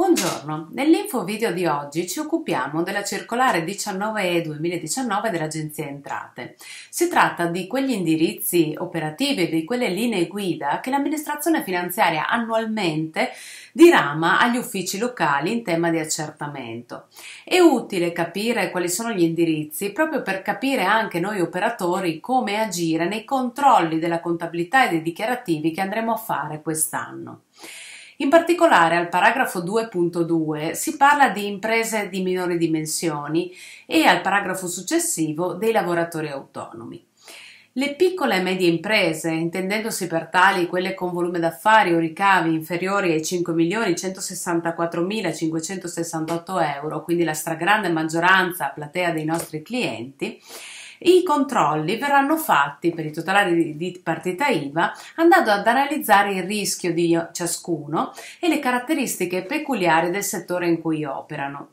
Buongiorno, nell'info video di oggi ci occupiamo della circolare 19E 2019 dell'Agenzia Entrate. Si tratta di quegli indirizzi operativi e di quelle linee guida che l'amministrazione finanziaria annualmente dirama agli uffici locali in tema di accertamento. È utile capire quali sono gli indirizzi proprio per capire anche noi operatori come agire nei controlli della contabilità e dei dichiarativi che andremo a fare quest'anno. In particolare al paragrafo 2.2 si parla di imprese di minori dimensioni e al paragrafo successivo dei lavoratori autonomi. Le piccole e medie imprese, intendendosi per tali quelle con volume d'affari o ricavi inferiori ai 5.164.568 euro, quindi la stragrande maggioranza platea dei nostri clienti, i controlli verranno fatti per i titolari di partita IVA andando ad analizzare il rischio di ciascuno e le caratteristiche peculiari del settore in cui operano.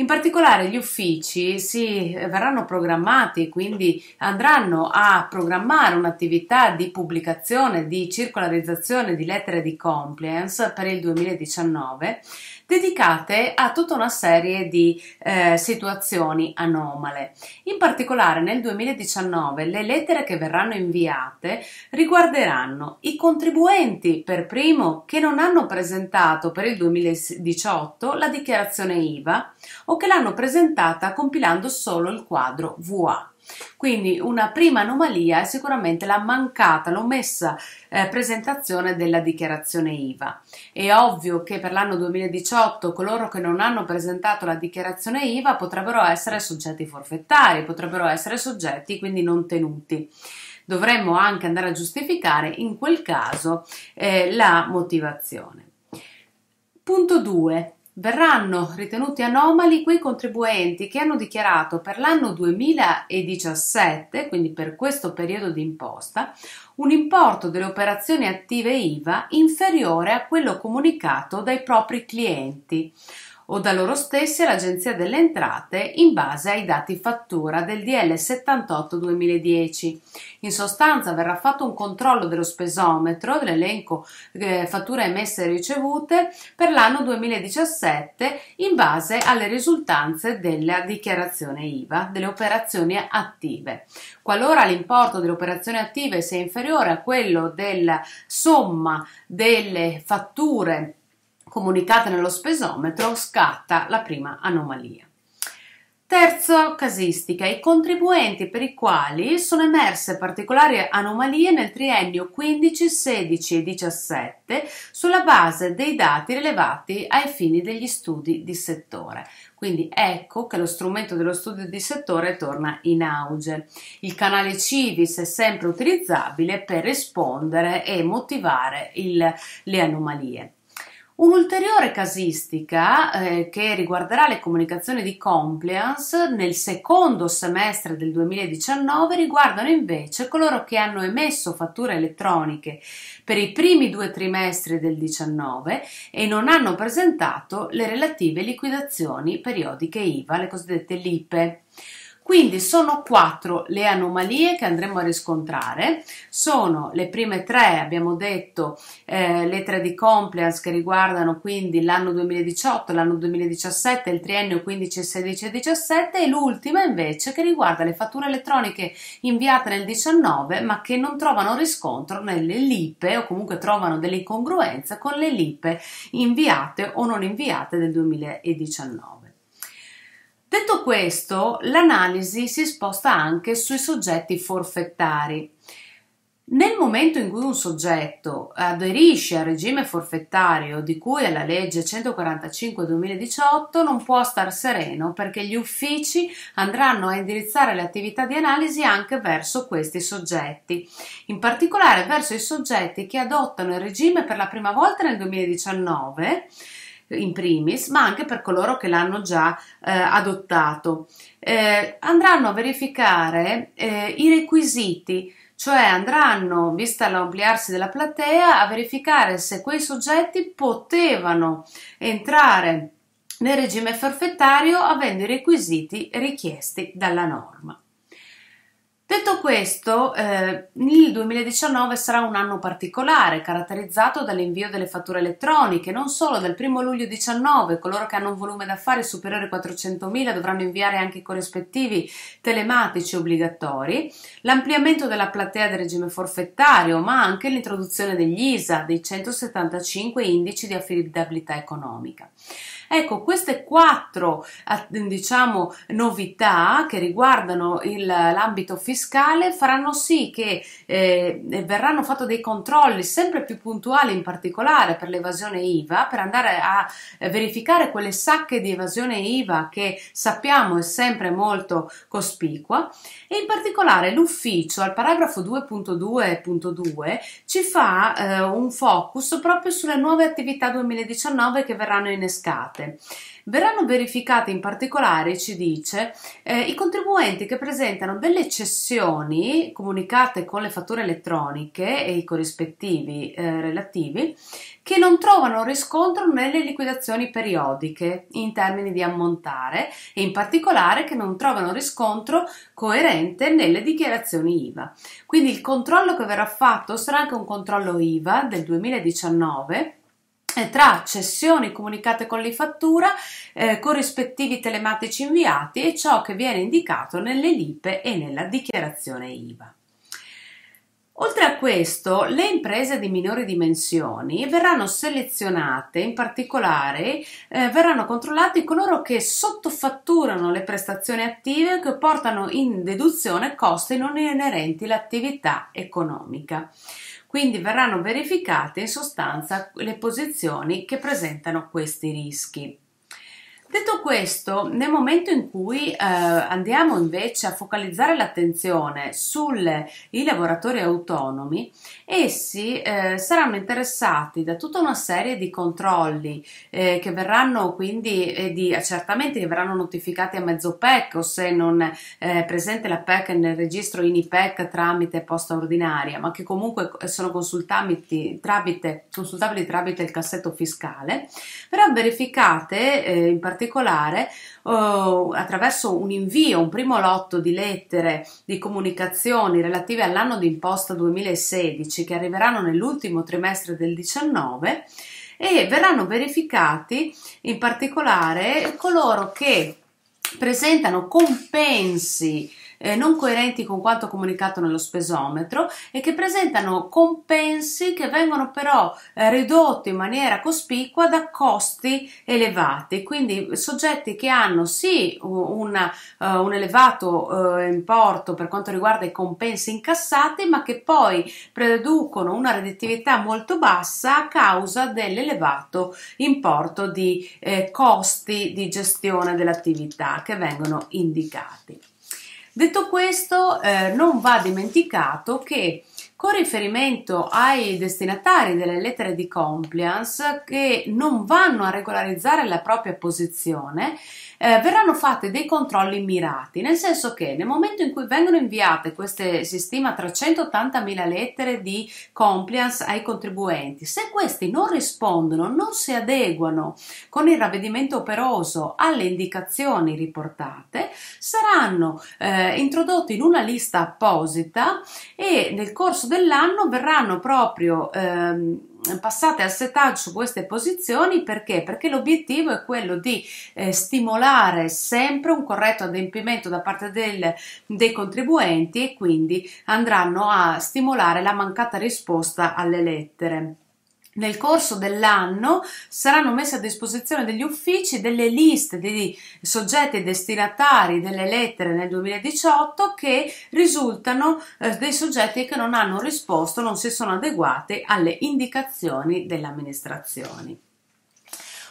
In particolare gli uffici si verranno programmati, quindi andranno a programmare un'attività di pubblicazione, di circolarizzazione di lettere di compliance per il 2019 dedicate a tutta una serie di eh, situazioni anomale. In particolare nel 2019 le lettere che verranno inviate riguarderanno i contribuenti per primo che non hanno presentato per il 2018 la dichiarazione IVA o che l'hanno presentata compilando solo il quadro VA. Quindi una prima anomalia è sicuramente la mancata, l'omessa eh, presentazione della dichiarazione IVA. È ovvio che per l'anno 2018 coloro che non hanno presentato la dichiarazione IVA potrebbero essere soggetti forfettari, potrebbero essere soggetti quindi non tenuti dovremmo anche andare a giustificare in quel caso eh, la motivazione. Punto 2 verranno ritenuti anomali quei contribuenti che hanno dichiarato per l'anno 2017, quindi per questo periodo di imposta, un importo delle operazioni attive IVA inferiore a quello comunicato dai propri clienti o da loro stessi all'Agenzia delle Entrate in base ai dati fattura del DL 78 2010. In sostanza verrà fatto un controllo dello spesometro dell'elenco eh, fatture emesse e ricevute per l'anno 2017 in base alle risultanze della dichiarazione IVA delle operazioni attive. Qualora l'importo delle operazioni attive sia inferiore a quello della somma delle fatture comunicate nello spesometro, scatta la prima anomalia. Terza casistica, i contribuenti per i quali sono emerse particolari anomalie nel triennio 15, 16 e 17 sulla base dei dati rilevati ai fini degli studi di settore. Quindi ecco che lo strumento dello studio di settore torna in auge. Il canale Civis è sempre utilizzabile per rispondere e motivare il, le anomalie. Un'ulteriore casistica eh, che riguarderà le comunicazioni di compliance nel secondo semestre del 2019 riguardano invece coloro che hanno emesso fatture elettroniche per i primi due trimestri del 2019 e non hanno presentato le relative liquidazioni periodiche IVA, le cosiddette LIPE. Quindi sono quattro le anomalie che andremo a riscontrare. Sono le prime tre, abbiamo detto, eh, lettere di compliance che riguardano quindi l'anno 2018, l'anno 2017, il triennio 15, 16 e 17 e l'ultima invece che riguarda le fatture elettroniche inviate nel 19 ma che non trovano riscontro nelle lipe o comunque trovano delle incongruenze con le lipe inviate o non inviate del 2019. Detto questo, l'analisi si sposta anche sui soggetti forfettari. Nel momento in cui un soggetto aderisce al regime forfettario di cui alla legge 145-2018 non può star sereno perché gli uffici andranno a indirizzare le attività di analisi anche verso questi soggetti, in particolare verso i soggetti che adottano il regime per la prima volta nel 2019 in primis, ma anche per coloro che l'hanno già eh, adottato. Eh, andranno a verificare eh, i requisiti, cioè andranno, vista l'ampliarsi della platea, a verificare se quei soggetti potevano entrare nel regime forfettario avendo i requisiti richiesti dalla norma. Detto questo, eh, il 2019 sarà un anno particolare, caratterizzato dall'invio delle fatture elettroniche. Non solo dal 1 luglio 2019, coloro che hanno un volume d'affari superiore a 400.000 dovranno inviare anche i corrispettivi telematici obbligatori, l'ampliamento della platea del regime forfettario, ma anche l'introduzione degli ISA, dei 175 indici di affidabilità economica. Ecco, queste quattro diciamo, novità che riguardano il, l'ambito fiscale faranno sì che eh, verranno fatti dei controlli sempre più puntuali, in particolare per l'evasione IVA, per andare a verificare quelle sacche di evasione IVA che sappiamo è sempre molto cospicua. E in particolare l'ufficio al paragrafo 2.2.2 ci fa eh, un focus proprio sulle nuove attività 2019 che verranno innescate verificate. Verranno verificate in particolare, ci dice, eh, i contribuenti che presentano delle cessioni comunicate con le fatture elettroniche e i corrispettivi eh, relativi che non trovano riscontro nelle liquidazioni periodiche in termini di ammontare e in particolare che non trovano riscontro coerente nelle dichiarazioni IVA. Quindi il controllo che verrà fatto sarà anche un controllo IVA del 2019 tra cessioni comunicate con l'e-fattura, eh, corrispettivi telematici inviati e ciò che viene indicato nelle LIPE e nella dichiarazione IVA. Oltre a questo, le imprese di minori dimensioni verranno selezionate, in particolare eh, verranno controllati coloro che sottofatturano le prestazioni attive che portano in deduzione costi non inerenti all'attività economica. Quindi verranno verificate in sostanza le posizioni che presentano questi rischi. Detto questo, nel momento in cui eh, andiamo invece a focalizzare l'attenzione sui lavoratori autonomi, essi eh, saranno interessati da tutta una serie di controlli eh, che verranno quindi e di accertamenti che verranno notificati a mezzo PEC o se non è presente la PEC nel registro INIPEC tramite posta ordinaria, ma che comunque sono consultabili tramite, consultabili tramite il cassetto fiscale, verranno verificate eh, in particolare particolare oh, attraverso un invio, un primo lotto di lettere di comunicazioni relative all'anno di imposta 2016 che arriveranno nell'ultimo trimestre del 19 e verranno verificati in particolare coloro che presentano compensi eh, non coerenti con quanto comunicato nello spesometro e che presentano compensi che vengono però eh, ridotti in maniera cospicua da costi elevati, quindi soggetti che hanno sì una, uh, un elevato uh, importo per quanto riguarda i compensi incassati, ma che poi producono una redditività molto bassa a causa dell'elevato importo di eh, costi di gestione dell'attività che vengono indicati. Detto questo, eh, non va dimenticato che con riferimento ai destinatari delle lettere di compliance che non vanno a regolarizzare la propria posizione, eh, verranno fatti dei controlli mirati, nel senso che nel momento in cui vengono inviate queste, si stima 380.000 lettere di compliance ai contribuenti, se questi non rispondono, non si adeguano con il ravvedimento operoso alle indicazioni riportate, saranno eh, introdotti in una lista apposita e nel corso dell'anno verranno proprio ehm, passate al settaggio su queste posizioni perché? Perché l'obiettivo è quello di eh, stimolare sempre un corretto adempimento da parte del, dei contribuenti e quindi andranno a stimolare la mancata risposta alle lettere. Nel corso dell'anno saranno messe a disposizione degli uffici delle liste di soggetti destinatari delle lettere nel 2018 che risultano eh, dei soggetti che non hanno risposto, non si sono adeguati alle indicazioni delle amministrazioni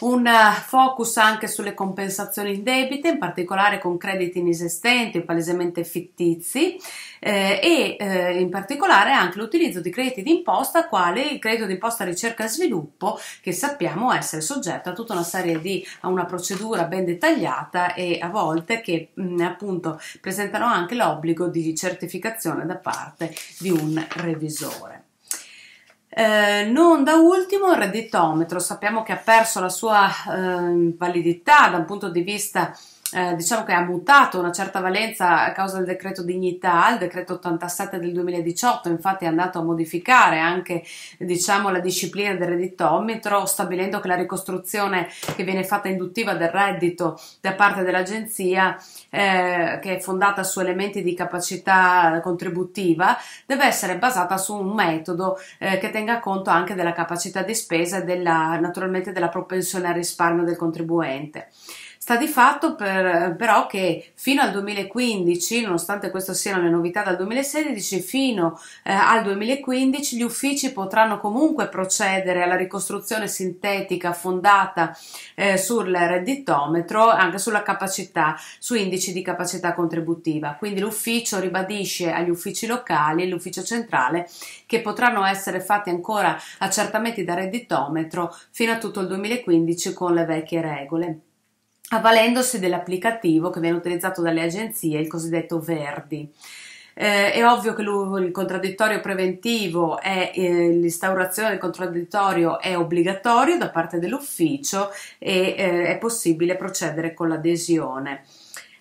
un eh, focus anche sulle compensazioni indebite, in particolare con crediti inesistenti o palesemente fittizi eh, e eh, in particolare anche l'utilizzo di crediti d'imposta quale il credito d'imposta ricerca e sviluppo che sappiamo essere soggetto a tutta una serie di a una procedura ben dettagliata e a volte che mh, appunto presentano anche l'obbligo di certificazione da parte di un revisore. Eh, non da ultimo il redditometro, sappiamo che ha perso la sua eh, validità da un punto di vista eh, diciamo che ha mutato una certa valenza a causa del decreto dignità, il decreto 87 del 2018 infatti è andato a modificare anche diciamo, la disciplina del redditometro stabilendo che la ricostruzione che viene fatta induttiva del reddito da parte dell'agenzia eh, che è fondata su elementi di capacità contributiva deve essere basata su un metodo eh, che tenga conto anche della capacità di spesa e della, naturalmente della propensione al risparmio del contribuente. Sta di fatto per, però che fino al 2015, nonostante questo siano le novità dal 2016, fino eh, al 2015 gli uffici potranno comunque procedere alla ricostruzione sintetica fondata eh, sul redditometro, anche sulla capacità, su indici di capacità contributiva. Quindi l'ufficio ribadisce agli uffici locali e l'ufficio centrale che potranno essere fatti ancora accertamenti da redditometro fino a tutto il 2015 con le vecchie regole avvalendosi dell'applicativo che viene utilizzato dalle agenzie, il cosiddetto Verdi. Eh, è ovvio che il contraddittorio preventivo e eh, l'instaurazione del contraddittorio è obbligatorio da parte dell'ufficio e eh, è possibile procedere con l'adesione.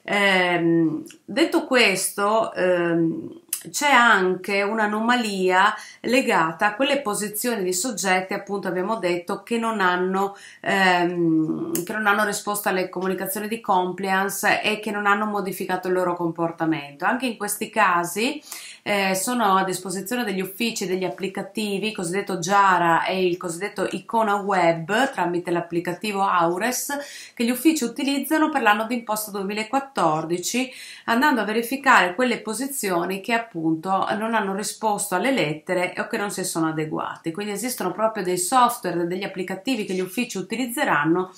Ehm, detto questo, ehm, c'è anche un'anomalia legata a quelle posizioni di soggetti, appunto abbiamo detto, che non hanno, ehm, che non hanno risposto alle comunicazioni di compliance e che non hanno modificato il loro comportamento. Anche in questi casi eh, sono a disposizione degli uffici degli applicativi, il cosiddetto Jara e il cosiddetto Icona Web tramite l'applicativo Aures che gli uffici utilizzano per l'anno d'imposta 2014 andando a verificare quelle posizioni che appunto non hanno risposto alle lettere o che non si sono adeguate. Quindi esistono proprio dei software, degli applicativi che gli uffici utilizzeranno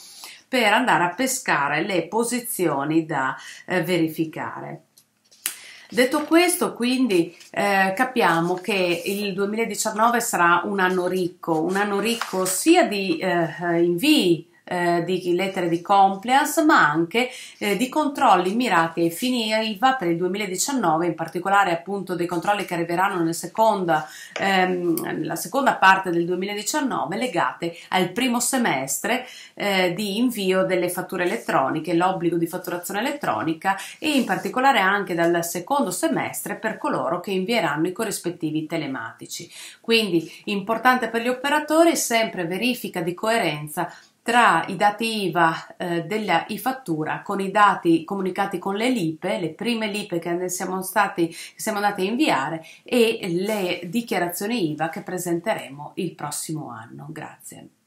per andare a pescare le posizioni da eh, verificare. Detto questo, quindi eh, capiamo che il 2019 sarà un anno ricco, un anno ricco sia di eh, invii eh, di lettere di compliance, ma anche eh, di controlli mirati ai fini IVA per il 2019, in particolare appunto dei controlli che arriveranno nella seconda, ehm, nella seconda parte del 2019 legate al primo semestre eh, di invio delle fatture elettroniche, l'obbligo di fatturazione elettronica e in particolare anche dal secondo semestre per coloro che invieranno i corrispettivi telematici. Quindi importante per gli operatori sempre verifica di coerenza tra i dati IVA eh, della e-fattura con i dati comunicati con le LIPE, le prime LIPE che siamo, stati, che siamo andati a inviare e le dichiarazioni IVA che presenteremo il prossimo anno. Grazie.